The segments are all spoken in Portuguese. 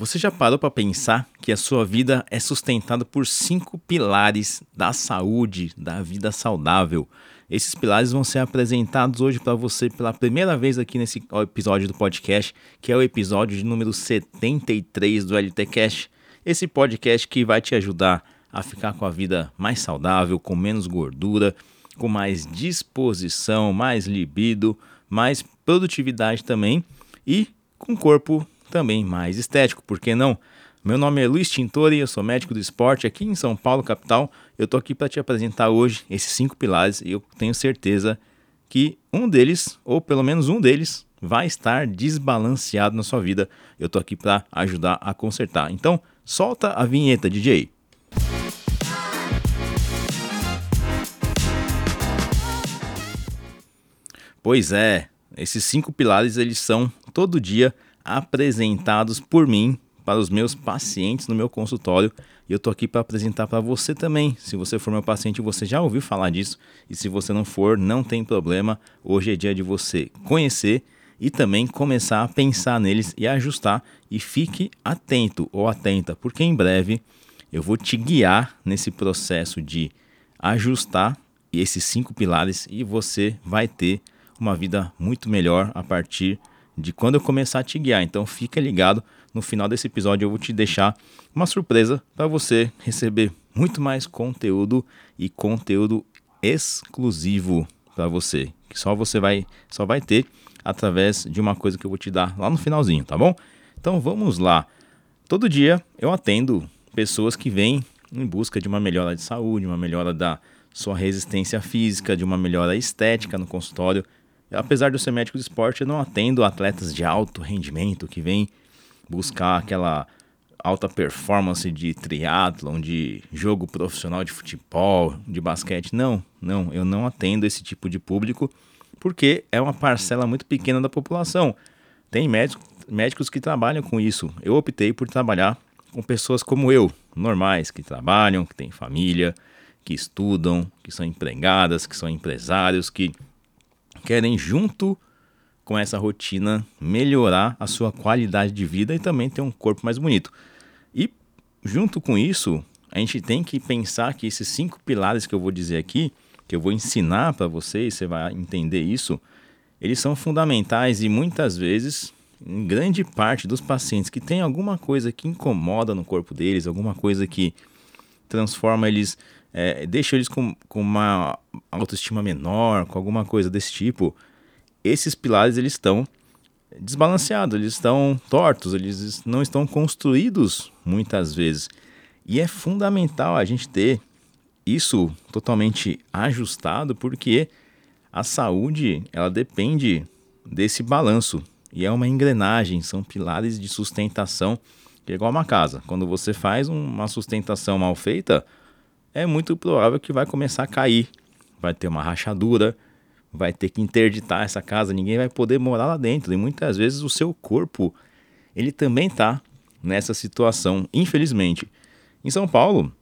Você já parou para pensar que a sua vida é sustentada por cinco pilares da saúde, da vida saudável? Esses pilares vão ser apresentados hoje para você pela primeira vez aqui nesse episódio do podcast, que é o episódio de número 73 do LTcast. Esse podcast que vai te ajudar a ficar com a vida mais saudável, com menos gordura, com mais disposição, mais libido, mais produtividade também e com corpo também mais estético, por que não? Meu nome é Luiz Tintori, eu sou médico do esporte aqui em São Paulo, capital. Eu tô aqui para te apresentar hoje esses cinco pilares e eu tenho certeza que um deles, ou pelo menos um deles, vai estar desbalanceado na sua vida. Eu tô aqui para ajudar a consertar. Então, solta a vinheta, DJ. Pois é, esses cinco pilares eles são todo dia apresentados por mim para os meus pacientes no meu consultório. E eu tô aqui para apresentar para você também. Se você for meu paciente, você já ouviu falar disso. E se você não for, não tem problema. Hoje é dia de você conhecer e também começar a pensar neles e ajustar. E fique atento ou atenta, porque em breve eu vou te guiar nesse processo de ajustar esses cinco pilares e você vai ter uma vida muito melhor a partir de quando eu começar a te guiar. Então fica ligado, no final desse episódio eu vou te deixar uma surpresa para você receber muito mais conteúdo e conteúdo exclusivo para você, que só você vai só vai ter através de uma coisa que eu vou te dar lá no finalzinho, tá bom? Então vamos lá. Todo dia eu atendo pessoas que vêm em busca de uma melhora de saúde, uma melhora da sua resistência física, de uma melhora estética no consultório. Apesar de eu ser médico de esporte, eu não atendo atletas de alto rendimento que vêm buscar aquela alta performance de triatlon, de jogo profissional de futebol, de basquete. Não, não, eu não atendo esse tipo de público porque é uma parcela muito pequena da população. Tem médicos, médicos que trabalham com isso. Eu optei por trabalhar com pessoas como eu, normais, que trabalham, que têm família, que estudam, que são empregadas, que são empresários, que querem, junto com essa rotina, melhorar a sua qualidade de vida e também ter um corpo mais bonito. E, junto com isso, a gente tem que pensar que esses cinco pilares que eu vou dizer aqui, que eu vou ensinar para vocês, você vai entender isso, eles são fundamentais e muitas vezes, em grande parte dos pacientes que tem alguma coisa que incomoda no corpo deles, alguma coisa que transforma eles é, deixa eles com, com uma autoestima menor, com alguma coisa desse tipo, esses pilares eles estão desbalanceados, eles estão tortos, eles não estão construídos muitas vezes. E é fundamental a gente ter isso totalmente ajustado, porque a saúde ela depende desse balanço e é uma engrenagem, são pilares de sustentação que é igual uma casa. Quando você faz uma sustentação mal feita, é muito provável que vai começar a cair, vai ter uma rachadura, vai ter que interditar essa casa, ninguém vai poder morar lá dentro. E muitas vezes o seu corpo, ele também está nessa situação, infelizmente. Em São Paulo,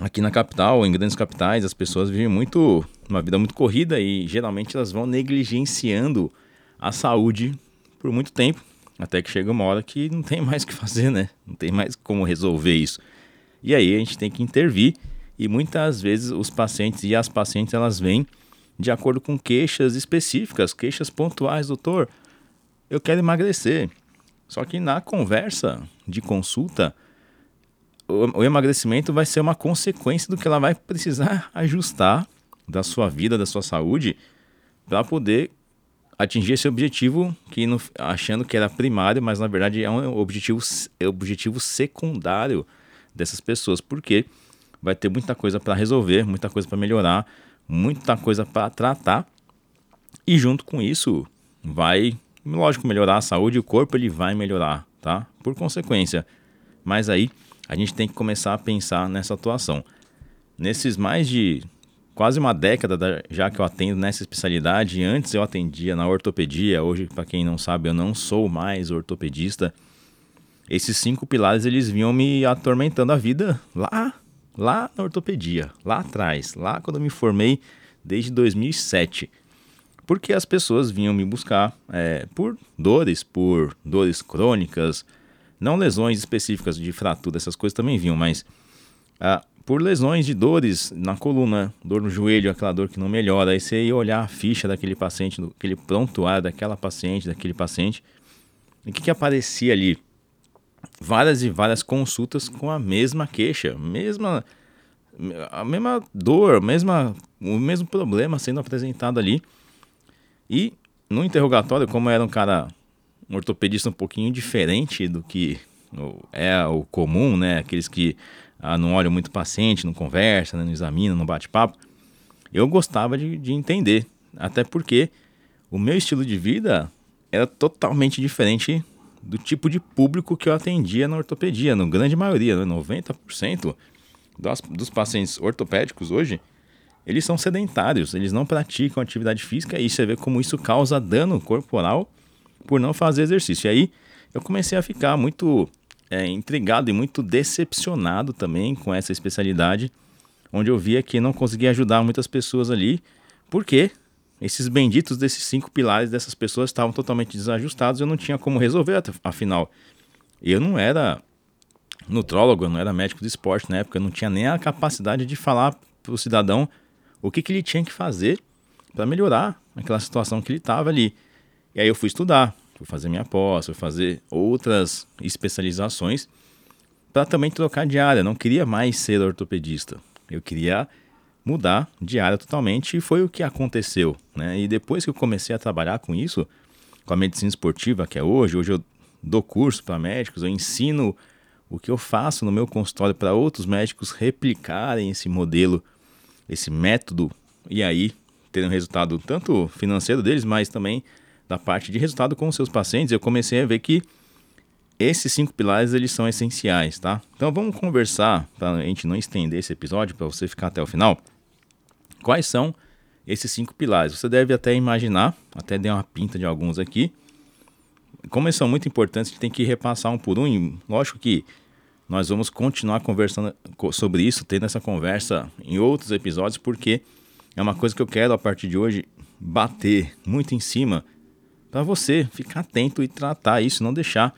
aqui na capital, em grandes capitais, as pessoas vivem muito uma vida muito corrida e geralmente elas vão negligenciando a saúde por muito tempo, até que chega uma hora que não tem mais o que fazer, né? Não tem mais como resolver isso. E aí a gente tem que intervir e muitas vezes os pacientes e as pacientes elas vêm de acordo com queixas específicas, queixas pontuais, doutor. Eu quero emagrecer. Só que na conversa de consulta, o, o emagrecimento vai ser uma consequência do que ela vai precisar ajustar da sua vida, da sua saúde, para poder atingir esse objetivo que no, achando que era primário, mas na verdade é um objetivo, é objetivo secundário dessas pessoas. Por quê? Porque vai ter muita coisa para resolver, muita coisa para melhorar, muita coisa para tratar. E junto com isso, vai, lógico, melhorar a saúde, o corpo ele vai melhorar, tá? Por consequência. Mas aí a gente tem que começar a pensar nessa atuação. Nesses mais de quase uma década já que eu atendo nessa especialidade, antes eu atendia na ortopedia, hoje, para quem não sabe, eu não sou mais ortopedista. Esses cinco pilares eles vinham me atormentando a vida lá lá na ortopedia, lá atrás, lá quando eu me formei, desde 2007. Porque as pessoas vinham me buscar é, por dores, por dores crônicas, Não lesões específicas de fratura, essas coisas também vinham, mas ah, por lesões de dores na coluna, dor no joelho, aquela dor que não melhora. Aí você ia olhar a ficha daquele paciente, aquele prontuário daquela paciente, daquele paciente. E o que, que aparecia ali? Várias e várias consultas com a mesma queixa, mesma, a mesma dor, mesma, o mesmo problema sendo apresentado ali. E no interrogatório, como era um cara, um ortopedista um pouquinho diferente do que é o comum, né? Aqueles que ah, não olham muito paciente, não conversa, né? não examina, não bate papo. Eu gostava de, de entender, até porque o meu estilo de vida era totalmente diferente do tipo de público que eu atendia na ortopedia, na grande maioria, né? 90% das, dos pacientes ortopédicos hoje, eles são sedentários, eles não praticam atividade física e você vê como isso causa dano corporal por não fazer exercício. E aí eu comecei a ficar muito é, intrigado e muito decepcionado também com essa especialidade, onde eu via que não conseguia ajudar muitas pessoas ali, porque esses benditos desses cinco pilares dessas pessoas estavam totalmente desajustados, eu não tinha como resolver, afinal. Eu não era nutrólogo, eu não era médico de esporte na época, eu não tinha nem a capacidade de falar para o cidadão o que, que ele tinha que fazer para melhorar aquela situação que ele estava ali. E aí eu fui estudar, fui fazer minha pós, fui fazer outras especializações para também trocar de área. Não queria mais ser ortopedista. Eu queria mudar de área totalmente e foi o que aconteceu. Né? E depois que eu comecei a trabalhar com isso, com a medicina esportiva que é hoje, hoje eu dou curso para médicos, eu ensino o que eu faço no meu consultório para outros médicos replicarem esse modelo, esse método e aí terem um resultado tanto financeiro deles, mas também da parte de resultado com os seus pacientes, eu comecei a ver que esses cinco pilares eles são essenciais, tá? Então vamos conversar para a gente não estender esse episódio para você ficar até o final. Quais são esses cinco pilares? Você deve até imaginar, até dei uma pinta de alguns aqui. Como eles são muito importantes, a gente tem que repassar um por um. E lógico que nós vamos continuar conversando sobre isso, tendo essa conversa em outros episódios, porque é uma coisa que eu quero a partir de hoje bater muito em cima para você ficar atento e tratar isso, não deixar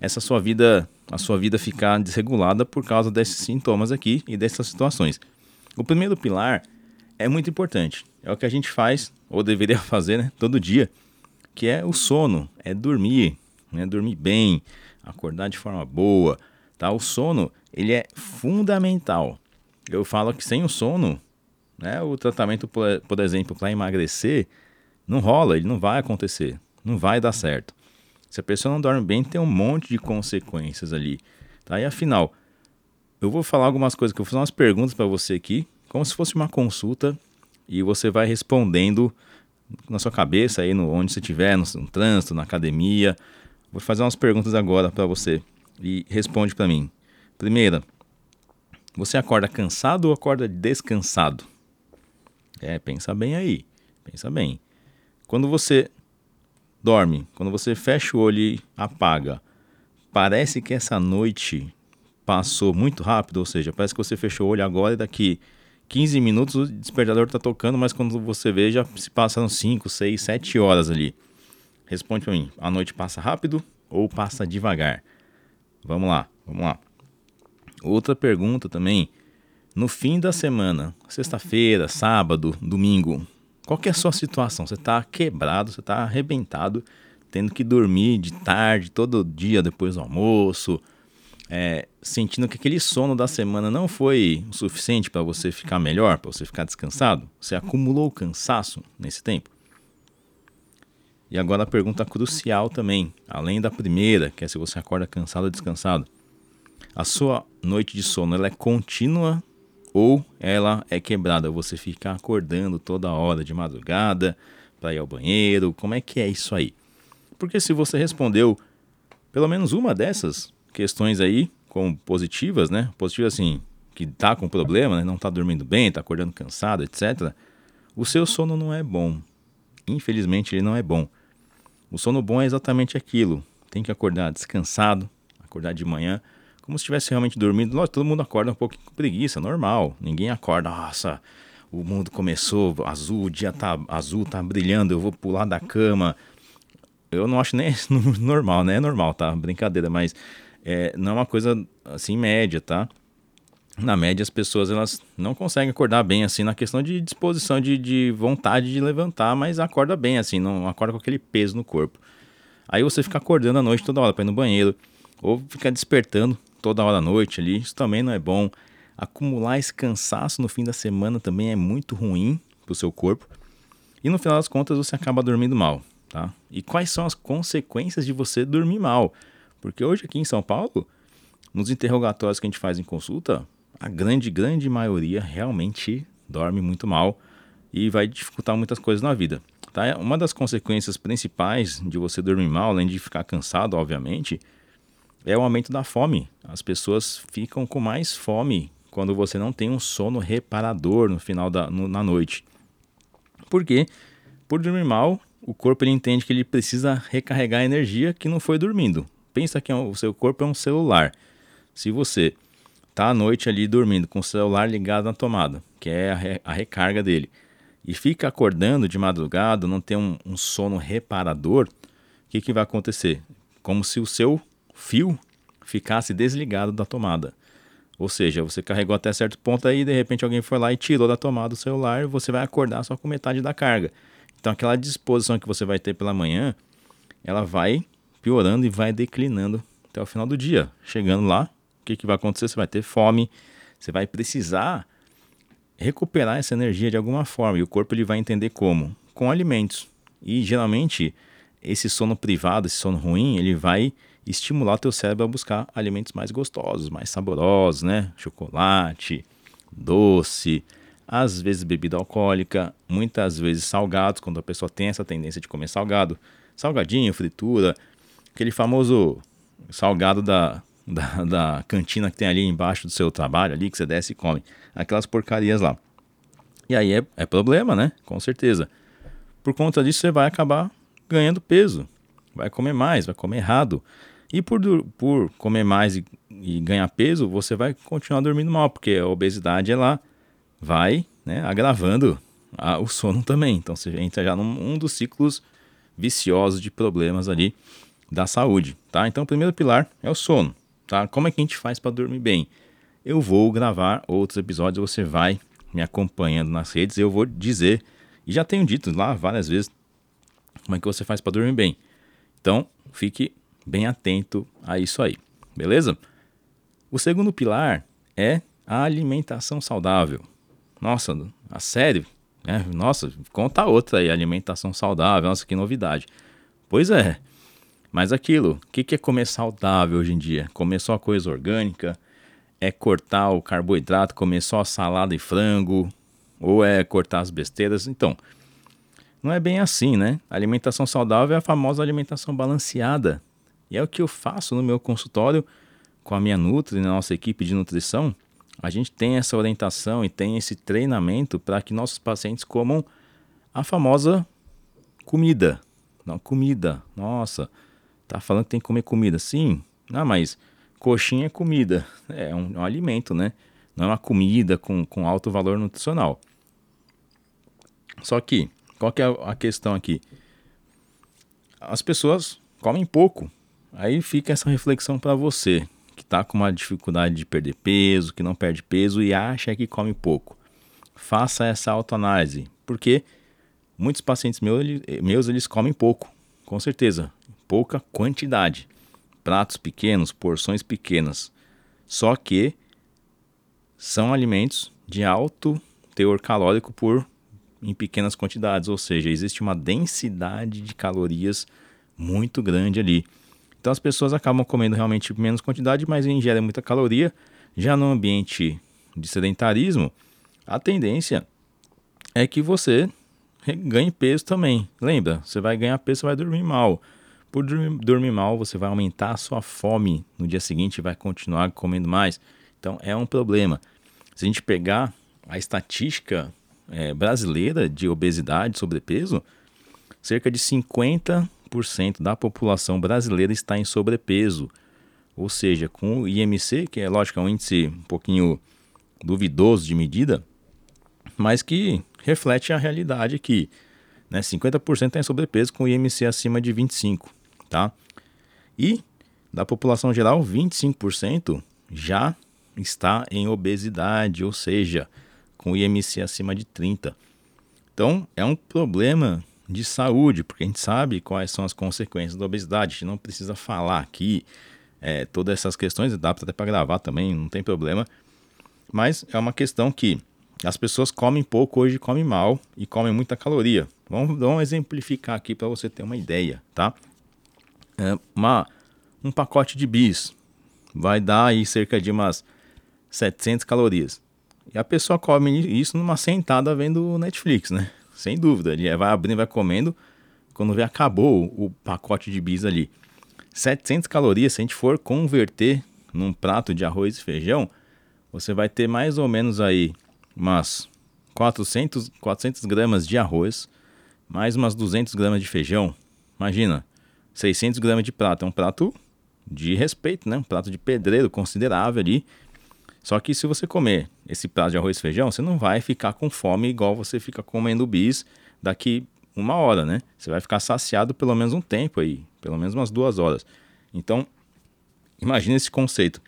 essa sua vida, a sua vida ficar desregulada por causa desses sintomas aqui e dessas situações. O primeiro pilar é muito importante. É o que a gente faz ou deveria fazer, né, todo dia, que é o sono, é dormir, né, dormir bem, acordar de forma boa, tá? O sono, ele é fundamental. Eu falo que sem o sono, né, o tratamento, por, exemplo, para emagrecer, não rola, ele não vai acontecer não vai dar certo. Se a pessoa não dorme bem, tem um monte de consequências ali. Tá? E afinal, eu vou falar algumas coisas, que eu vou fazer umas perguntas para você aqui, como se fosse uma consulta, e você vai respondendo na sua cabeça, aí no, onde você estiver, no, no trânsito, na academia. Vou fazer umas perguntas agora para você e responde para mim. Primeira, você acorda cansado ou acorda descansado? É, pensa bem aí. Pensa bem. Quando você dorme, quando você fecha o olho e apaga, parece que essa noite passou muito rápido, ou seja, parece que você fechou o olho agora e daqui 15 minutos o despertador está tocando, mas quando você vê já se passaram 5, 6, 7 horas ali. Responde para mim, a noite passa rápido ou passa devagar? Vamos lá, vamos lá. Outra pergunta também, no fim da semana, sexta-feira, sábado, domingo, qual é a sua situação? Você está quebrado, você está arrebentado, tendo que dormir de tarde, todo dia depois do almoço, é, sentindo que aquele sono da semana não foi o suficiente para você ficar melhor, para você ficar descansado? Você acumulou cansaço nesse tempo? E agora a pergunta crucial também, além da primeira, que é se você acorda cansado ou descansado. A sua noite de sono ela é contínua ou ela é quebrada, você fica acordando toda hora de madrugada para ir ao banheiro, como é que é isso aí? Porque se você respondeu pelo menos uma dessas questões aí, como positivas, né? Positiva assim, que tá com problema, né? não tá dormindo bem, tá acordando cansado, etc. O seu sono não é bom. Infelizmente ele não é bom. O sono bom é exatamente aquilo. Tem que acordar descansado, acordar de manhã como se estivesse realmente dormindo. Lógico, todo mundo acorda um pouco com preguiça, normal. Ninguém acorda, nossa, o mundo começou azul, o dia tá azul, tá brilhando, eu vou pular da cama. Eu não acho nem normal, né? É normal, tá? Brincadeira, mas é, não é uma coisa assim média, tá? Na média, as pessoas elas não conseguem acordar bem assim na questão de disposição, de, de vontade de levantar, mas acorda bem assim, não acorda com aquele peso no corpo. Aí você fica acordando à noite toda hora para ir no banheiro, ou fica despertando toda hora à noite ali, isso também não é bom. Acumular esse cansaço no fim da semana também é muito ruim para o seu corpo. E no final das contas você acaba dormindo mal, tá? E quais são as consequências de você dormir mal? Porque hoje aqui em São Paulo, nos interrogatórios que a gente faz em consulta, a grande, grande maioria realmente dorme muito mal e vai dificultar muitas coisas na vida. Tá? Uma das consequências principais de você dormir mal, além de ficar cansado, obviamente, é o aumento da fome. As pessoas ficam com mais fome quando você não tem um sono reparador no final da no, na noite. Por quê? Por dormir mal, o corpo ele entende que ele precisa recarregar a energia que não foi dormindo. Pensa que é o seu corpo é um celular. Se você tá à noite ali dormindo com o celular ligado na tomada, que é a, re, a recarga dele, e fica acordando de madrugada, não tem um, um sono reparador, o que, que vai acontecer? Como se o seu fio ficasse desligado da tomada. Ou seja, você carregou até certo ponto aí, de repente alguém foi lá e tirou da tomada o celular, você vai acordar só com metade da carga. Então aquela disposição que você vai ter pela manhã, ela vai piorando e vai declinando até o final do dia. Chegando lá, o que, que vai acontecer? Você vai ter fome, você vai precisar recuperar essa energia de alguma forma. E o corpo ele vai entender como? Com alimentos. E geralmente esse sono privado, esse sono ruim, ele vai estimular o teu cérebro a buscar alimentos mais gostosos, mais saborosos, né? Chocolate, doce, às vezes bebida alcoólica, muitas vezes salgados, quando a pessoa tem essa tendência de comer salgado, salgadinho, fritura, aquele famoso salgado da, da, da cantina que tem ali embaixo do seu trabalho, ali que você desce e come aquelas porcarias lá. E aí é, é problema, né? Com certeza. Por conta disso, você vai acabar ganhando peso. Vai comer mais, vai comer errado. E por, por comer mais e, e ganhar peso, você vai continuar dormindo mal, porque a obesidade ela vai né, agravando a, o sono também. Então você entra já num um dos ciclos viciosos de problemas ali da saúde, tá? Então o primeiro pilar é o sono, tá? Como é que a gente faz para dormir bem? eu vou gravar outros episódios, você vai me acompanhando nas redes, eu vou dizer, e já tenho dito lá várias vezes, como é que você faz para dormir bem. Então, fique bem atento a isso aí, beleza? O segundo pilar é a alimentação saudável. Nossa, a sério? É, nossa, conta outra aí, alimentação saudável, nossa, que novidade. Pois é, mas aquilo, o que, que é comer saudável hoje em dia? Comer só coisa orgânica, é cortar o carboidrato, comer só salada e frango, ou é cortar as besteiras. Então, não é bem assim, né? A alimentação saudável é a famosa alimentação balanceada. E é o que eu faço no meu consultório com a minha Nutri, na nossa equipe de nutrição. A gente tem essa orientação e tem esse treinamento para que nossos pacientes comam a famosa comida. Não, comida. Nossa, tá falando que tem que comer comida. Sim, não, mas coxinha é comida, é um, é um alimento, né? Não é uma comida com, com alto valor nutricional. Só que, qual que é a questão aqui? As pessoas comem pouco. Aí fica essa reflexão para você que está com uma dificuldade de perder peso, que não perde peso e acha que come pouco. Faça essa autoanálise, porque muitos pacientes meus, meus eles comem pouco, com certeza, pouca quantidade pratos pequenos, porções pequenas. Só que são alimentos de alto teor calórico por em pequenas quantidades, ou seja, existe uma densidade de calorias muito grande ali. Então as pessoas acabam comendo realmente menos quantidade, mas ingerem muita caloria. Já no ambiente de sedentarismo, a tendência é que você ganhe peso também. Lembra, você vai ganhar peso, você vai dormir mal. Por dormir mal, você vai aumentar a sua fome no dia seguinte e vai continuar comendo mais. Então é um problema. Se a gente pegar a estatística é, brasileira de obesidade sobrepeso, cerca de 50% da população brasileira está em sobrepeso. Ou seja, com o IMC, que é lógico, é um índice um pouquinho duvidoso de medida, mas que reflete a realidade que né, 50% está em sobrepeso com o IMC acima de 25 tá? E da população geral, 25% já está em obesidade, ou seja, com IMC acima de 30. Então, é um problema de saúde, porque a gente sabe quais são as consequências da obesidade. A gente não precisa falar aqui é, todas essas questões, dá até para gravar também, não tem problema. Mas é uma questão que as pessoas comem pouco hoje, comem mal e comem muita caloria. Vamos, vamos exemplificar aqui para você ter uma ideia, tá? É uma, um pacote de bis vai dar aí cerca de umas 700 calorias. E a pessoa come isso numa sentada vendo Netflix, né? Sem dúvida. Ele vai abrindo, vai comendo. Quando vê, acabou o pacote de bis ali. 700 calorias, se a gente for converter num prato de arroz e feijão, você vai ter mais ou menos aí umas 400, 400 gramas de arroz, mais umas 200 gramas de feijão. Imagina, 600 gramas de prato. É um prato de respeito, né? Um prato de pedreiro considerável ali. Só que se você comer esse prato de arroz e feijão, você não vai ficar com fome igual você fica comendo bis daqui uma hora, né? Você vai ficar saciado pelo menos um tempo aí, pelo menos umas duas horas. Então, imagine esse conceito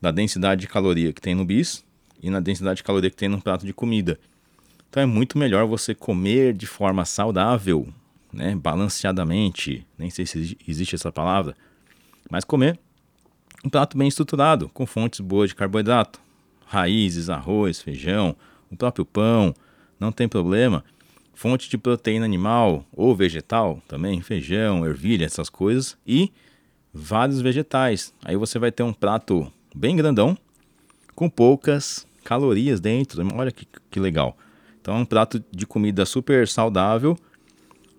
da densidade de caloria que tem no bis e na densidade de caloria que tem no prato de comida. Então é muito melhor você comer de forma saudável, né, balanceadamente, nem sei se existe essa palavra, mas comer um prato bem estruturado, com fontes boas de carboidrato, raízes, arroz, feijão, o próprio pão, não tem problema. Fonte de proteína animal ou vegetal também, feijão, ervilha, essas coisas. E vários vegetais. Aí você vai ter um prato bem grandão, com poucas calorias dentro. Olha que, que legal. Então é um prato de comida super saudável,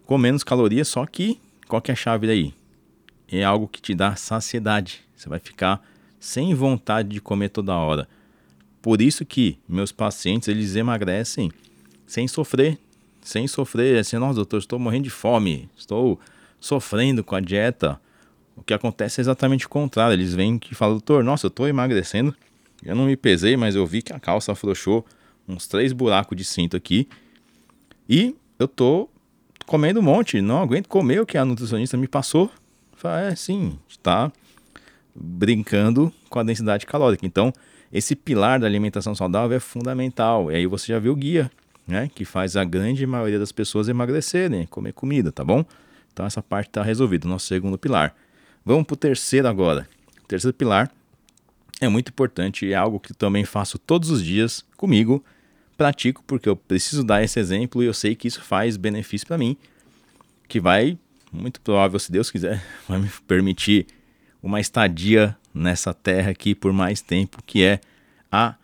com menos calorias, só que qual que é a chave daí? É algo que te dá saciedade. Você vai ficar sem vontade de comer toda hora. Por isso que meus pacientes eles emagrecem sem sofrer, sem sofrer assim, nossa doutor, estou morrendo de fome, estou sofrendo com a dieta. O que acontece é exatamente o contrário. Eles vêm que falam, doutor, nossa, eu estou emagrecendo. Eu não me pesei, mas eu vi que a calça afrouxou uns três buracos de cinto aqui. E eu tô comendo um monte, não aguento comer o que a nutricionista me passou. Fala, é sim, tá brincando com a densidade calórica. Então, esse pilar da alimentação saudável é fundamental. E aí você já viu o guia, né? Que faz a grande maioria das pessoas emagrecerem, comer comida, tá bom? Então essa parte está resolvida, nosso segundo pilar. Vamos para o terceiro agora. O terceiro pilar é muito importante é algo que também faço todos os dias comigo. Pratico porque eu preciso dar esse exemplo e eu sei que isso faz benefício para mim, que vai, muito provável, se Deus quiser, vai me permitir uma estadia nessa terra aqui por mais tempo, que é a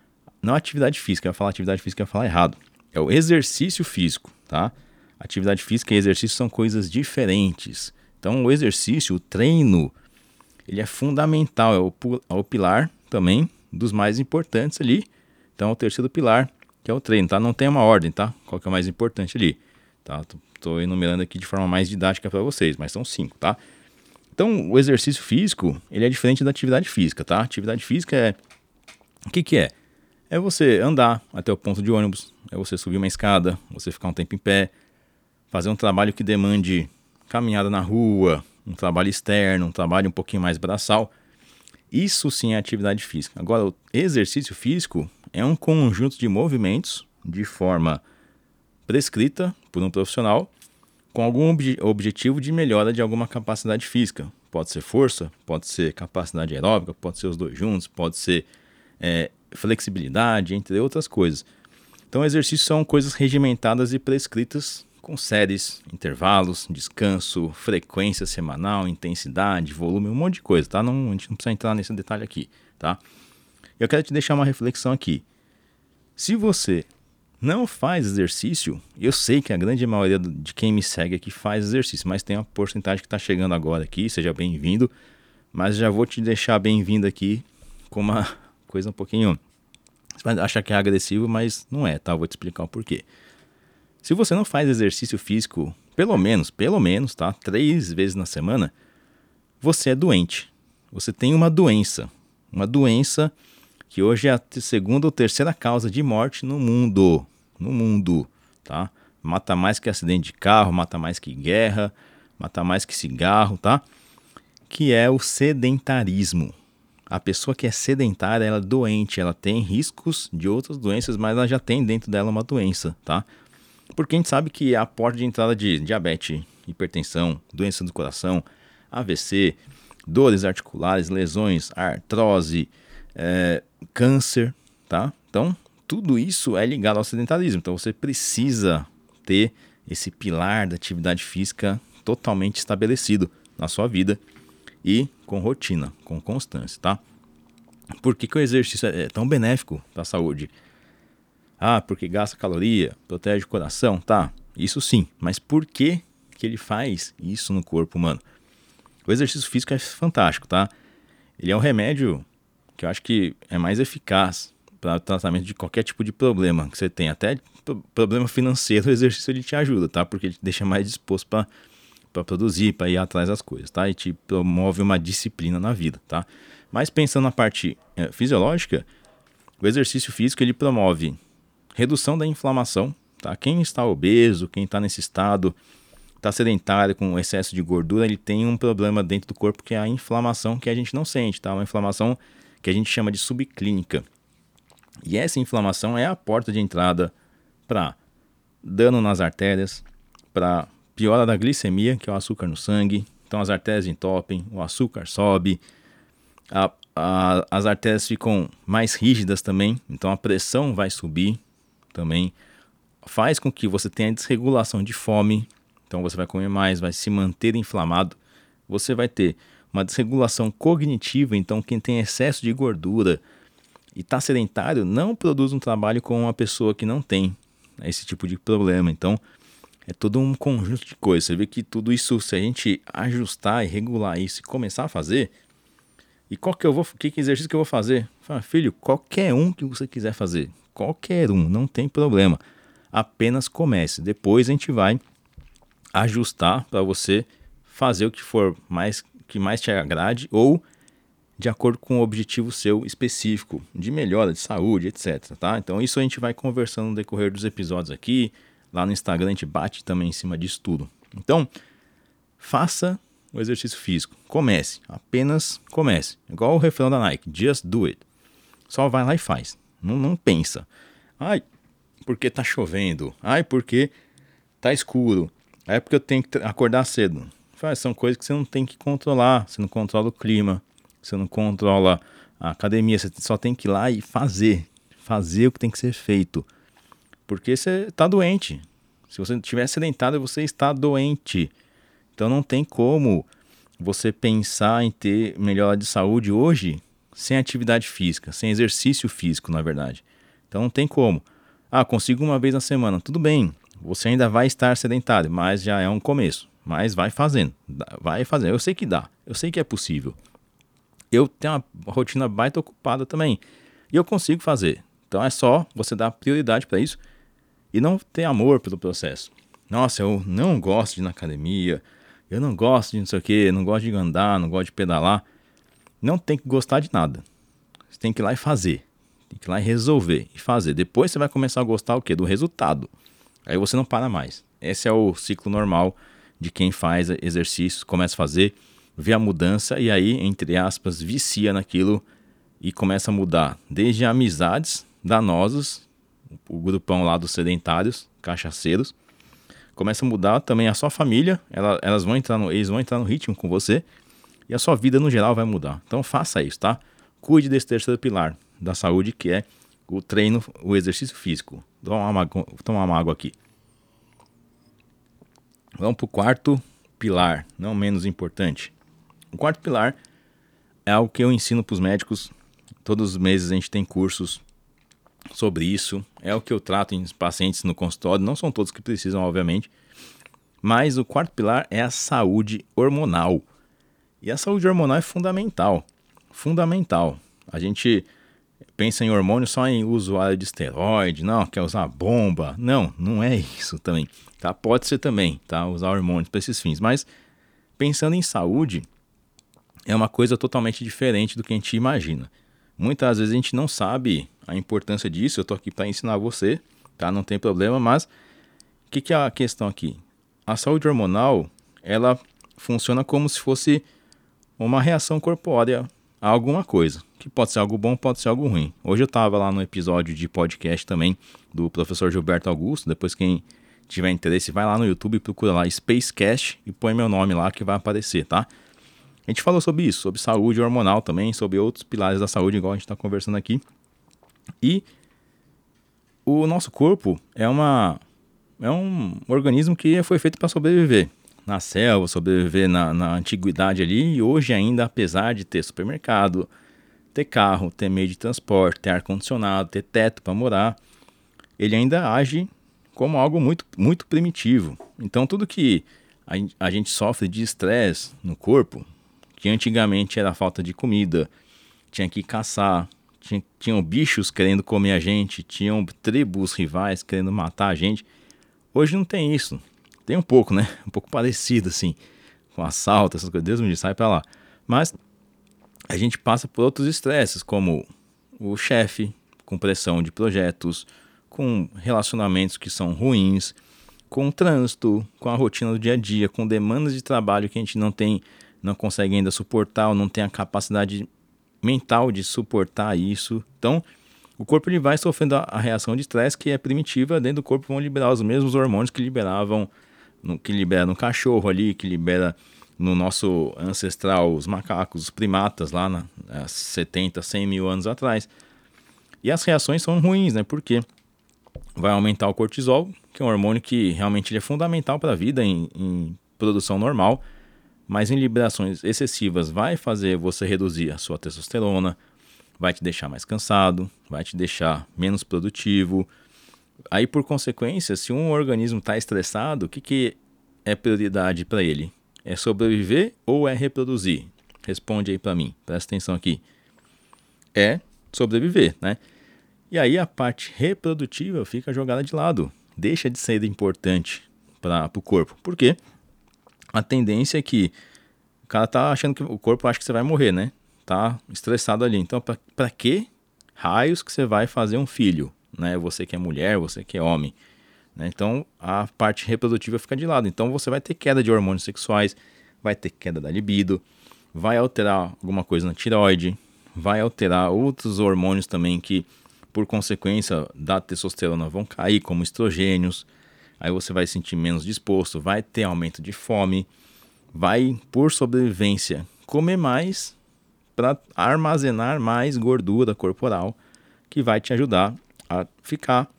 não a atividade física, eu ia falar atividade física, eu ia falar errado. É o exercício físico, tá? Atividade física e exercício são coisas diferentes. Então, o exercício, o treino, ele é fundamental, é o, é o pilar também dos mais importantes ali. Então, é o terceiro pilar, que é o treino, tá? Não tem uma ordem, tá? Qual que é o mais importante ali, tá? Tô enumerando aqui de forma mais didática para vocês, mas são cinco, tá? Então, o exercício físico, ele é diferente da atividade física, tá? Atividade física é... O que que é? É você andar até o ponto de ônibus, é você subir uma escada, você ficar um tempo em pé, fazer um trabalho que demande caminhada na rua, um trabalho externo, um trabalho um pouquinho mais braçal. Isso sim é atividade física. Agora, o exercício físico é um conjunto de movimentos de forma prescrita por um profissional com algum ob objetivo de melhora de alguma capacidade física. Pode ser força, pode ser capacidade aeróbica, pode ser os dois juntos, pode ser é, flexibilidade, entre outras coisas. Então, exercícios são coisas regimentadas e prescritas com séries, intervalos, descanso, frequência semanal, intensidade, volume, um monte de coisa, tá? Não, a gente não precisa entrar nesse detalhe aqui, tá? Eu quero te deixar uma reflexão aqui. Se você não faz exercício, eu sei que a grande maioria de quem me segue aqui faz exercício, mas tem uma porcentagem que está chegando agora aqui, seja bem-vindo. Mas já vou te deixar bem-vindo aqui com uma coisa um pouquinho. Você vai achar que é agressivo, mas não é, tá? Eu vou te explicar o porquê. Se você não faz exercício físico, pelo menos, pelo menos, tá? Três vezes na semana, você é doente. Você tem uma doença. Uma doença que hoje é a segunda ou terceira causa de morte no mundo. No mundo, tá? Mata mais que acidente de carro, mata mais que guerra, mata mais que cigarro, tá? que é o sedentarismo. A pessoa que é sedentária, ela é doente, ela tem riscos de outras doenças, mas ela já tem dentro dela uma doença, tá? Porque a gente sabe que a porta de entrada de diabetes, hipertensão, doença do coração, AVC, dores articulares, lesões, artrose, é, câncer, tá? Então, tudo isso é ligado ao sedentarismo. Então, você precisa ter esse pilar da atividade física totalmente estabelecido na sua vida e com rotina, com constância, tá? Por que, que o exercício é tão benéfico para a saúde? Ah, porque gasta caloria, protege o coração, tá? Isso sim, mas por que, que ele faz isso no corpo humano? O exercício físico é fantástico, tá? Ele é um remédio que eu acho que é mais eficaz para o tratamento de qualquer tipo de problema que você tem, até problema financeiro, o exercício ele te ajuda, tá? Porque ele te deixa mais disposto para produzir, para ir atrás das coisas, tá? E te promove uma disciplina na vida, tá? Mas pensando na parte é, fisiológica, o exercício físico ele promove redução da inflamação, tá? Quem está obeso, quem está nesse estado, está sedentário com excesso de gordura, ele tem um problema dentro do corpo que é a inflamação que a gente não sente, tá? Uma inflamação que a gente chama de subclínica. E essa inflamação é a porta de entrada para dano nas artérias, para piora da glicemia, que é o açúcar no sangue. Então as artérias entopem, o açúcar sobe, a, a, as artérias ficam mais rígidas também, então a pressão vai subir também. Faz com que você tenha desregulação de fome, então você vai comer mais, vai se manter inflamado. Você vai ter uma desregulação cognitiva, então quem tem excesso de gordura e está sedentário não produz um trabalho com uma pessoa que não tem esse tipo de problema. Então é todo um conjunto de coisas. Você vê que tudo isso, se a gente ajustar e regular isso e começar a fazer, e qual que eu vou, que, que exercício que eu vou fazer? Fala, filho, qualquer um que você quiser fazer, qualquer um, não tem problema. Apenas comece. Depois a gente vai ajustar para você fazer o que for mais que mais te agrade ou de acordo com o objetivo seu específico de melhora de saúde, etc. Tá? Então isso a gente vai conversando no decorrer dos episódios aqui. Lá no Instagram a gente bate também em cima disso tudo. Então, faça o exercício físico. Comece, apenas comece. Igual o refrão da Nike, just do it. Só vai lá e faz. Não, não pensa. Ai, porque tá chovendo. Ai, porque tá escuro. É porque eu tenho que acordar cedo. São coisas que você não tem que controlar. Você não controla o clima. Você não controla a academia. Você só tem que ir lá e fazer. Fazer o que tem que ser feito porque você está doente. Se você estiver sedentado, você está doente. Então não tem como você pensar em ter melhora de saúde hoje sem atividade física, sem exercício físico, na verdade. Então não tem como. Ah, consigo uma vez na semana. Tudo bem, você ainda vai estar sedentário, mas já é um começo. Mas vai fazendo, vai fazendo. Eu sei que dá, eu sei que é possível. Eu tenho uma rotina baita ocupada também. E eu consigo fazer. Então é só você dar prioridade para isso e não ter amor pelo processo. Nossa, eu não gosto de ir na academia, eu não gosto de não sei o que, não gosto de andar, não gosto de pedalar. Não tem que gostar de nada. Você tem que ir lá e fazer. Tem que ir lá e resolver e fazer. Depois você vai começar a gostar o quê? Do resultado. Aí você não para mais. Esse é o ciclo normal de quem faz exercícios, começa a fazer, vê a mudança e aí, entre aspas, vicia naquilo e começa a mudar. Desde amizades danosas o grupão lá dos sedentários, cachaceiros. Começa a mudar também a sua família, ela, elas vão entrar no, eles vão entrar no ritmo com você e a sua vida no geral vai mudar. Então faça isso, tá? Cuide desse terceiro pilar da saúde que é o treino, o exercício físico. Toma uma, toma uma água aqui. Vamos para o quarto pilar, não menos importante. O quarto pilar é algo que eu ensino para os médicos. Todos os meses a gente tem cursos sobre isso. É o que eu trato em pacientes no consultório. Não são todos que precisam, obviamente. Mas o quarto pilar é a saúde hormonal. E a saúde hormonal é fundamental. Fundamental. A gente pensa em hormônio só em usuário de esteroide, não, quer usar bomba. Não, não é isso também. Tá? Pode ser também, tá? Usar hormônios para esses fins. Mas pensando em saúde, é uma coisa totalmente diferente do que a gente imagina. Muitas vezes a gente não sabe a importância disso, eu estou aqui para ensinar você, tá? Não tem problema, mas o que, que é a questão aqui? A saúde hormonal, ela funciona como se fosse uma reação corpórea alguma coisa, que pode ser algo bom, pode ser algo ruim. Hoje eu estava lá no episódio de podcast também do professor Gilberto Augusto, depois quem tiver interesse, vai lá no YouTube, procura lá Spacecast e põe meu nome lá que vai aparecer, tá? A gente falou sobre isso, sobre saúde hormonal também, sobre outros pilares da saúde, igual a gente está conversando aqui. E o nosso corpo é uma é um organismo que foi feito para sobreviver na selva, sobreviver na, na antiguidade ali, e hoje ainda, apesar de ter supermercado, ter carro, ter meio de transporte, ter ar-condicionado, ter teto para morar, ele ainda age como algo muito, muito primitivo. Então, tudo que a, a gente sofre de estresse no corpo, que antigamente era falta de comida, tinha que caçar, tinha, tinham bichos querendo comer a gente, tinham tribos rivais querendo matar a gente. Hoje não tem isso. Tem um pouco, né? Um pouco parecido, assim, com assalto, essas coisas. Deus me diz, sai pra lá. Mas a gente passa por outros estresses, como o chefe, com pressão de projetos, com relacionamentos que são ruins, com o trânsito, com a rotina do dia a dia, com demandas de trabalho que a gente não tem, não consegue ainda suportar ou não tem a capacidade mental de suportar isso. Então, o corpo ele vai sofrendo a, reação de estresse que é primitiva, dentro do corpo vão liberar os mesmos hormônios que liberavam no, que libera no cachorro ali, que libera no nosso ancestral os macacos, os primatas lá na, 70, 100 mil anos atrás. E as reações são ruins, né? Porque vai aumentar o cortisol, que é um hormônio que realmente é fundamental para a vida em, em produção normal, mas em liberações excessivas vai fazer você reduzir a sua testosterona, vai te deixar mais cansado, vai te deixar menos produtivo. Aí, por consequência, se um organismo está estressado, o que, que é prioridade para ele? É sobreviver ou é reproduzir? Responde aí para mim, presta atenção aqui. É sobreviver, né? E aí a parte reprodutiva fica jogada de lado, deixa de ser importante para o corpo. Por quê? A tendência é que o cara tá achando que o corpo acha que você vai morrer, né? Tá estressado ali. Então, para que raios que você vai fazer um filho, né? Você que é mulher, você que é homem. Né? Então, a parte reprodutiva fica de lado. Então, você vai ter queda de hormônios sexuais, vai ter queda da libido, vai alterar alguma coisa na tiroide, vai alterar outros hormônios também que por consequência da testosterona vão cair, como estrogênios. Aí você vai sentir menos disposto, vai ter aumento de fome, vai, por sobrevivência, comer mais para armazenar mais gordura corporal, que vai te ajudar a ficar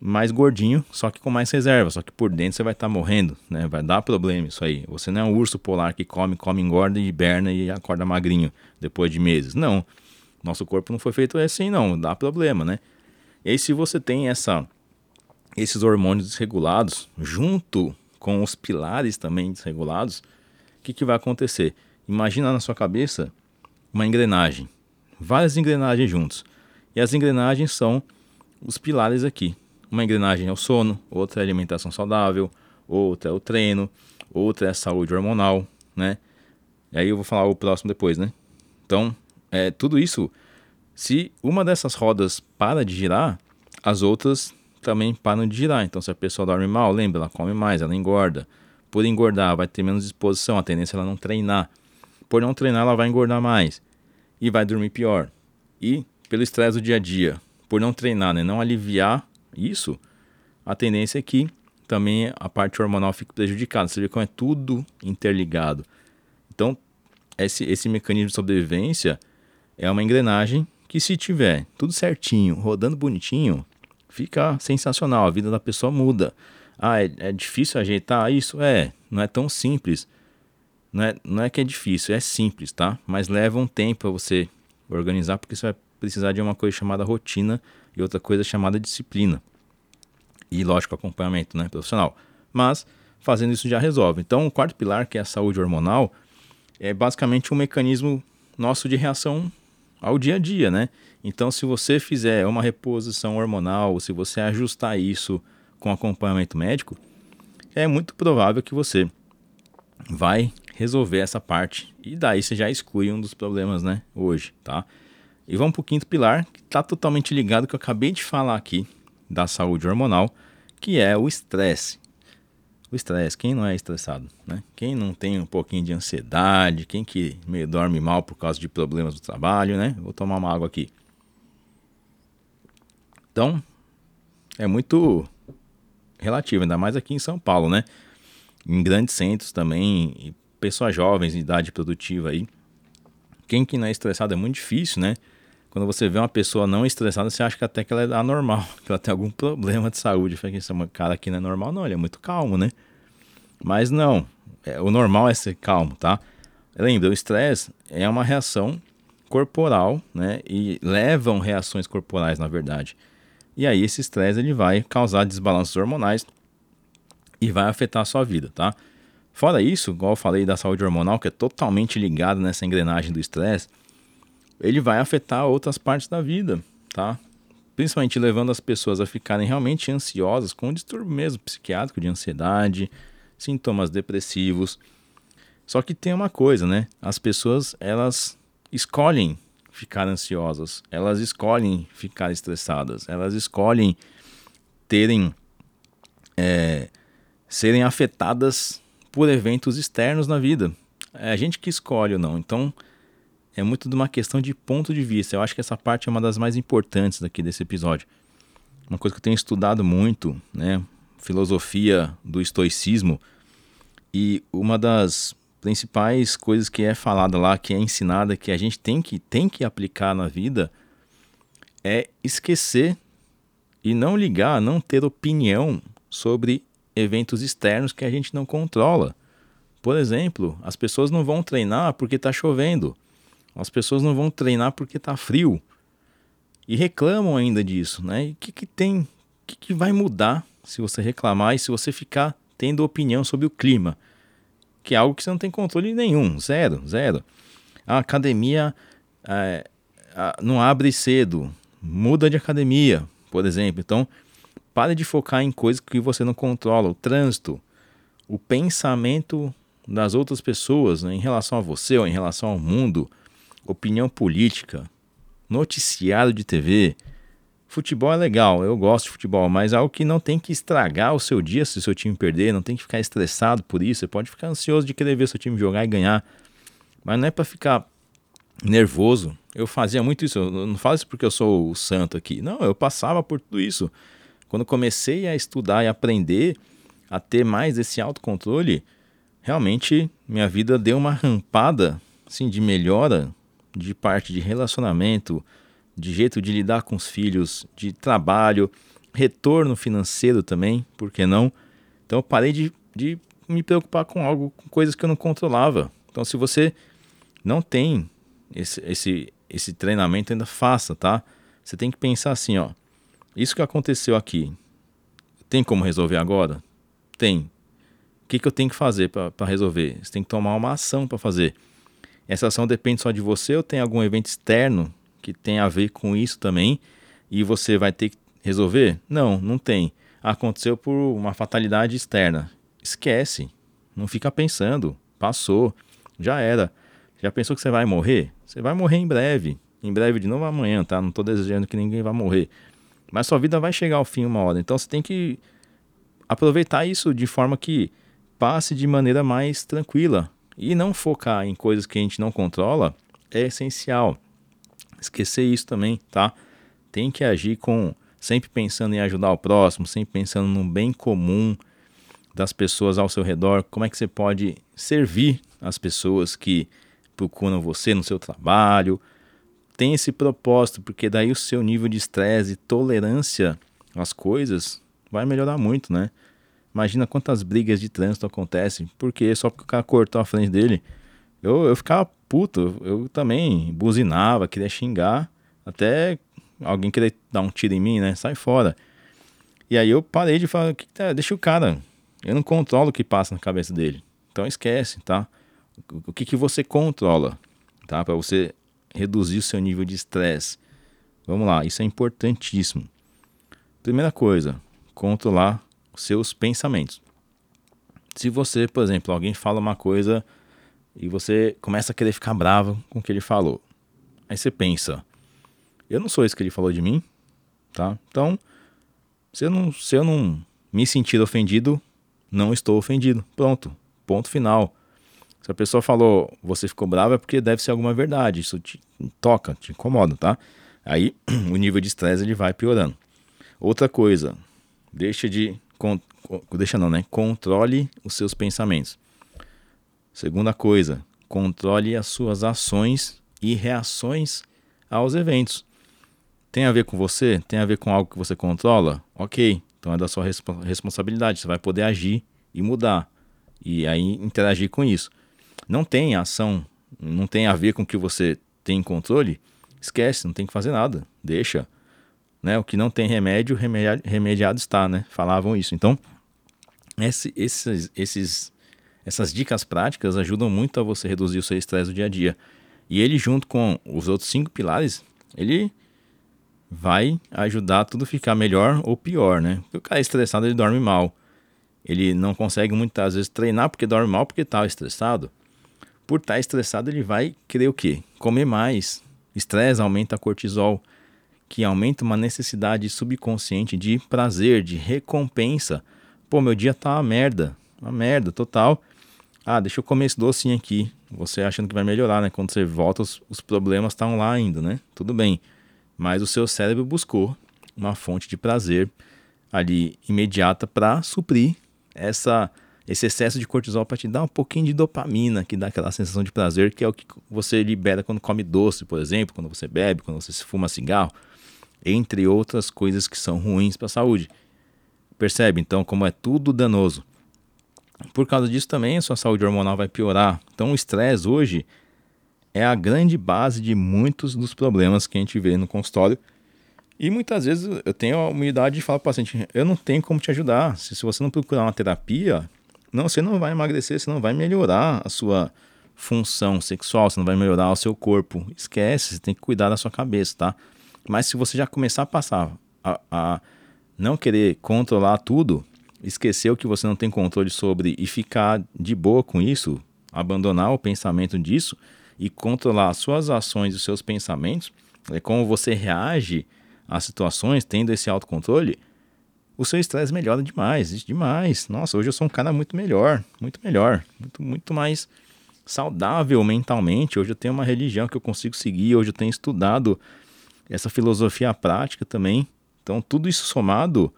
mais gordinho, só que com mais reserva, só que por dentro você vai estar tá morrendo, né? Vai dar problema isso aí. Você não é um urso polar que come, come, engorda, hiberna e acorda magrinho depois de meses. Não. Nosso corpo não foi feito assim, não. Dá problema, né? E aí, se você tem essa, esses hormônios desregulados, junto com os pilares também desregulados, o que, que vai acontecer? Imagina na sua cabeça uma engrenagem, várias engrenagens juntos. E as engrenagens são os pilares aqui. Uma engrenagem é o sono, outra é a alimentação saudável, outra é o treino, outra é a saúde hormonal, né? E aí eu vou falar o próximo depois, né? Então, é, tudo isso, se uma dessas rodas para de girar, as outras também param de girar. Então, se a pessoa dorme mal, lembra, ela come mais, ela engorda. Por engordar, vai ter menos disposição, a tendência é ela não treinar. Por não treinar, ela vai engordar mais e vai dormir pior. E pelo estresse do dia a dia, por não treinar, né, não aliviar isso, a tendência é que também a parte hormonal fique prejudicada. Você vê como é tudo interligado. Então, esse, esse mecanismo de sobrevivência é uma engrenagem que se tiver tudo certinho, rodando bonitinho, fica sensacional, a vida da pessoa muda. Ah, é, é difícil ajeitar isso? É, não é tão simples. Não é, não é que é difícil, é simples, tá? Mas leva um tempo para você organizar, porque você vai precisar de uma coisa chamada rotina e outra coisa chamada disciplina. E, lógico, acompanhamento né, profissional. Mas fazendo isso já resolve. Então, o quarto pilar, que é a saúde hormonal, é basicamente um mecanismo nosso de reação ao dia a dia, né? Então, se você fizer uma reposição hormonal, se você ajustar isso com acompanhamento médico, é muito provável que você vai resolver essa parte e daí você já exclui um dos problemas, né, hoje, tá? E vamos para o quinto pilar, que está totalmente ligado que eu acabei de falar aqui da saúde hormonal, que é o estresse. o estresse. Quem não é estressado, né? Quem não tem um pouquinho de ansiedade, quem que meio dorme mal por causa de problemas do trabalho, né? Vou tomar uma água aqui. Então, é muito relativo, ainda mais aqui em São Paulo, né? Em grandes centros também, pessoas jovens de idade produtiva aí. Quem que não é estressado é muito difícil, né? Quando você vê uma pessoa não estressada, você acha que até que ela é anormal, que ela tem algum problema de saúde. Fala que esse cara aqui não é normal, não, ele é muito calmo, né? Mas não, é, o normal é ser calmo, tá? Lembra, o estresse é uma reação corporal, né? E levam reações corporais, na verdade. E aí esse estresse ele vai causar desbalanços hormonais e vai afetar a sua vida, tá? Fora isso, igual eu falei da saúde hormonal, que é totalmente ligada nessa engrenagem do estresse, ele vai afetar outras partes da vida, tá? Principalmente levando as pessoas a ficarem realmente ansiosas com um distúrbio mesmo psiquiátrico de ansiedade, sintomas depressivos. Só que tem uma coisa, né? As pessoas, elas escolhem ficar ansiosas, elas escolhem ficar estressadas, elas escolhem terem é, serem afetadas por eventos externos na vida. É a gente que escolhe ou não. Então, é muito de uma questão de ponto de vista. Eu acho que essa parte é uma das mais importantes aqui desse episódio. Uma coisa que eu tenho estudado muito, né? Filosofia do estoicismo. E uma das principais coisas que é falada lá, que é ensinada, que a gente tem que, tem que aplicar na vida, é esquecer e não ligar, não ter opinião sobre eventos externos que a gente não controla. Por exemplo, as pessoas não vão treinar porque está chovendo. As pessoas não vão treinar porque está frio. E reclamam ainda disso, né? E o que, que tem? O que, que vai mudar se você reclamar e se você ficar tendo opinião sobre o clima? Que é algo que você não tem controle nenhum. Zero, zero. A academia é, não abre cedo. Muda de academia, por exemplo. Então, pare de focar em coisas que você não controla. O trânsito, o pensamento das outras pessoas né, em relação a você ou em relação ao mundo opinião política, noticiário de TV. Futebol é legal, eu gosto de futebol, mas é algo que não tem que estragar o seu dia se o seu time perder, não tem que ficar estressado por isso. Você pode ficar ansioso de querer ver seu time jogar e ganhar, mas não é para ficar nervoso. Eu fazia muito isso, eu não falo isso porque eu sou o santo aqui. Não, eu passava por tudo isso. Quando comecei a estudar e aprender a ter mais esse autocontrole, realmente minha vida deu uma rampada assim, de melhora de parte de relacionamento, de jeito de lidar com os filhos, de trabalho, retorno financeiro também, por que não? Então eu parei de, de me preocupar com algo, com coisas que eu não controlava. Então se você não tem esse, esse, esse treinamento, ainda faça, tá? Você tem que pensar assim, ó. Isso que aconteceu aqui, tem como resolver agora? Tem. O que, que eu tenho que fazer para resolver? Você tem que tomar uma ação para fazer. Essa ação depende só de você ou tem algum evento externo que tem a ver com isso também e você vai ter que resolver? Não, não tem. Aconteceu por uma fatalidade externa. Esquece. Não fica pensando. Passou. Já era. Já pensou que você vai morrer? Você vai morrer em breve. Em breve de novo amanhã, tá? Não estou desejando que ninguém vá morrer. Mas sua vida vai chegar ao fim uma hora. Então você tem que aproveitar isso de forma que passe de maneira mais tranquila. E não focar em coisas que a gente não controla é essencial. Esquecer isso também, tá? Tem que agir com sempre pensando em ajudar o próximo, sempre pensando no bem comum das pessoas ao seu redor, como é que você pode servir as pessoas que procuram você no seu trabalho. Tem esse propósito, porque daí o seu nível de estresse e tolerância às coisas vai melhorar muito, né? Imagina quantas brigas de trânsito acontecem, porque só porque o cara cortou a frente dele, eu, eu ficava puto, eu também buzinava, queria xingar, até alguém querer dar um tiro em mim, né? Sai fora. E aí eu parei de falar, tá, deixa o cara, eu não controlo o que passa na cabeça dele. Então esquece, tá? O que, que você controla, tá? Para você reduzir o seu nível de estresse. Vamos lá, isso é importantíssimo. Primeira coisa, controlar seus pensamentos. Se você, por exemplo, alguém fala uma coisa e você começa a querer ficar bravo com o que ele falou. Aí você pensa, eu não sou isso que ele falou de mim, tá? Então, se eu não, se eu não me sentir ofendido, não estou ofendido. Pronto, ponto final. Se a pessoa falou, você ficou bravo, é porque deve ser alguma verdade. Isso te toca, te incomoda, tá? Aí o nível de estresse ele vai piorando. Outra coisa, deixa de. Deixa não, né? Controle os seus pensamentos. Segunda coisa, controle as suas ações e reações aos eventos. Tem a ver com você? Tem a ver com algo que você controla? Ok, então é da sua resp responsabilidade. Você vai poder agir e mudar. E aí interagir com isso. Não tem ação, não tem a ver com o que você tem controle, esquece, não tem que fazer nada. Deixa. Né? O que não tem remédio, remediado, remediado está, né? Falavam isso. Então, esse, esses, esses, essas dicas práticas ajudam muito a você reduzir o seu estresse do dia a dia. E ele, junto com os outros cinco pilares, ele vai ajudar tudo ficar melhor ou pior, né? Porque o cara é estressado, ele dorme mal. Ele não consegue muitas vezes treinar porque dorme mal porque está estressado. Por estar tá estressado, ele vai querer o quê? Comer mais. Estresse aumenta cortisol, que aumenta uma necessidade subconsciente de prazer, de recompensa. Pô, meu dia tá uma merda, uma merda total. Ah, deixa eu comer esse docinho aqui. Você achando que vai melhorar, né? Quando você volta, os, os problemas estão lá ainda, né? Tudo bem. Mas o seu cérebro buscou uma fonte de prazer ali imediata para suprir essa esse excesso de cortisol para te dar um pouquinho de dopamina, que dá aquela sensação de prazer, que é o que você libera quando come doce, por exemplo, quando você bebe, quando você fuma cigarro, entre outras coisas que são ruins para a saúde. Percebe então como é tudo danoso. Por causa disso também a sua saúde hormonal vai piorar. Então o estresse hoje é a grande base de muitos dos problemas que a gente vê no consultório. E muitas vezes eu tenho a humildade de falar para o paciente: eu não tenho como te ajudar. Se, se você não procurar uma terapia, não, você não vai emagrecer, você não vai melhorar a sua função sexual, você não vai melhorar o seu corpo. Esquece, você tem que cuidar da sua cabeça, tá? Mas se você já começar a passar a, a não querer controlar tudo, esquecer o que você não tem controle sobre e ficar de boa com isso, abandonar o pensamento disso e controlar as suas ações e seus pensamentos, é como você reage às situações tendo esse autocontrole, o seu estresse melhora demais, demais. Nossa, hoje eu sou um cara muito melhor, muito melhor, muito, muito mais saudável mentalmente. Hoje eu tenho uma religião que eu consigo seguir, hoje eu tenho estudado essa filosofia prática também. Então, tudo isso somado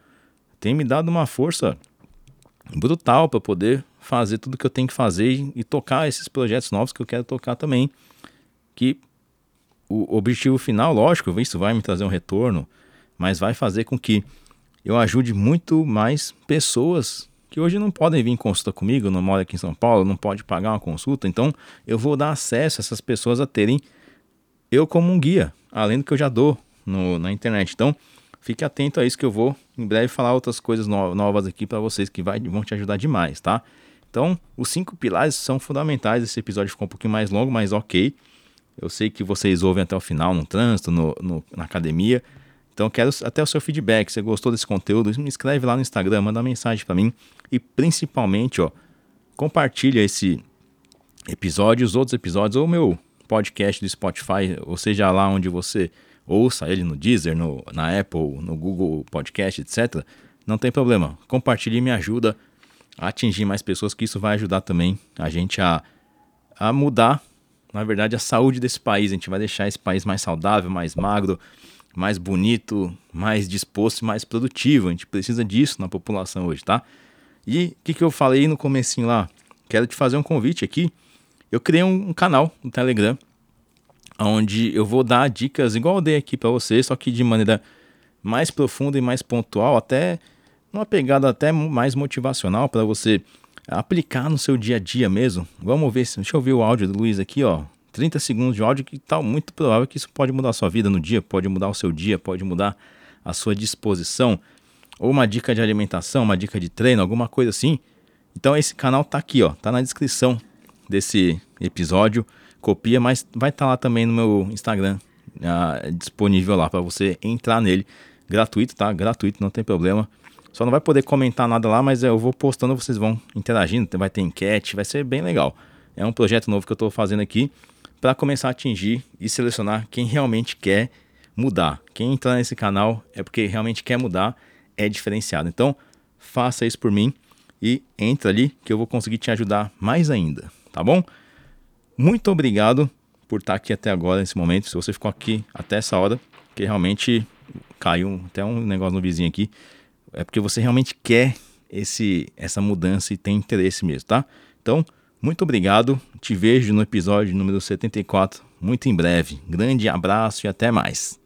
tem me dado uma força brutal para poder fazer tudo que eu tenho que fazer e, tocar esses projetos novos que eu quero tocar também. Que o objetivo final, lógico, isso vai me trazer um retorno, mas vai fazer com que eu ajude muito mais pessoas que hoje não podem vir em consulta comigo, não mora aqui em São Paulo, não pode pagar uma consulta, então eu vou dar acesso a essas pessoas a terem eu como um guia, além do que eu já dou no, na internet. Então, fique atento a isso que eu vou em breve falar outras coisas no, novas aqui para vocês que vai, vão te ajudar demais, tá? Então, os cinco pilares são fundamentais. Esse episódio ficou um pouquinho mais longo, mas ok. Eu sei que vocês ouvem até o final no trânsito, no, no na academia. Então quero até o seu feedback. Se você gostou desse conteúdo, me escreve lá no Instagram, manda mensagem para mim e principalmente, ó, compartilha esse episódio, os outros episódios ou meu podcast do Spotify, ou seja lá onde você ouça ele no Deezer, no, na Apple, no Google Podcast, etc. Não tem problema. Compartilhe e me ajuda a atingir mais pessoas, que isso vai ajudar também a gente a, a mudar, na verdade, a saúde desse país. A gente vai deixar esse país mais saudável, mais magro, mais bonito, mais disposto e mais produtivo. A gente precisa disso na população hoje, tá? E o que, que eu falei no comecinho lá? Quero te fazer um convite aqui. Eu criei um, um canal no Telegram onde eu vou dar dicas igual eu dei aqui para você, só que de maneira mais profunda e mais pontual, até uma pegada até mais motivacional para você aplicar no seu dia a dia mesmo. Vamos ver, deixa eu ver o áudio do Luiz aqui, ó. 30 segundos de áudio que está muito provável que isso pode mudar a sua vida no dia, pode mudar o seu dia, pode mudar a sua disposição, ou uma dica de alimentação, uma dica de treino, alguma coisa assim. Então esse canal tá aqui, ó, tá na descrição desse episódio. Copia, mas vai estar tá lá também no meu Instagram, uh, disponível lá para você entrar nele, gratuito, tá? Gratuito, não tem problema. Só não vai poder comentar nada lá, mas eu vou postando, vocês vão interagindo, vai ter enquete, vai ser bem legal. É um projeto novo que eu estou fazendo aqui para começar a atingir e selecionar quem realmente quer mudar. Quem entrar nesse canal é porque realmente quer mudar, é diferenciado. Então, faça isso por mim. e entra ali que eu vou conseguir te ajudar mais ainda, tá bom? Muito obrigado por estar aqui até agora, nesse momento. Se você ficou aqui até essa hora, que realmente caiu até um negócio no vizinho aqui, é porque você realmente quer esse essa mudança e tem interesse mesmo, tá? Então, muito obrigado. Te vejo no episódio número 74 muito em breve. Grande abraço e até mais.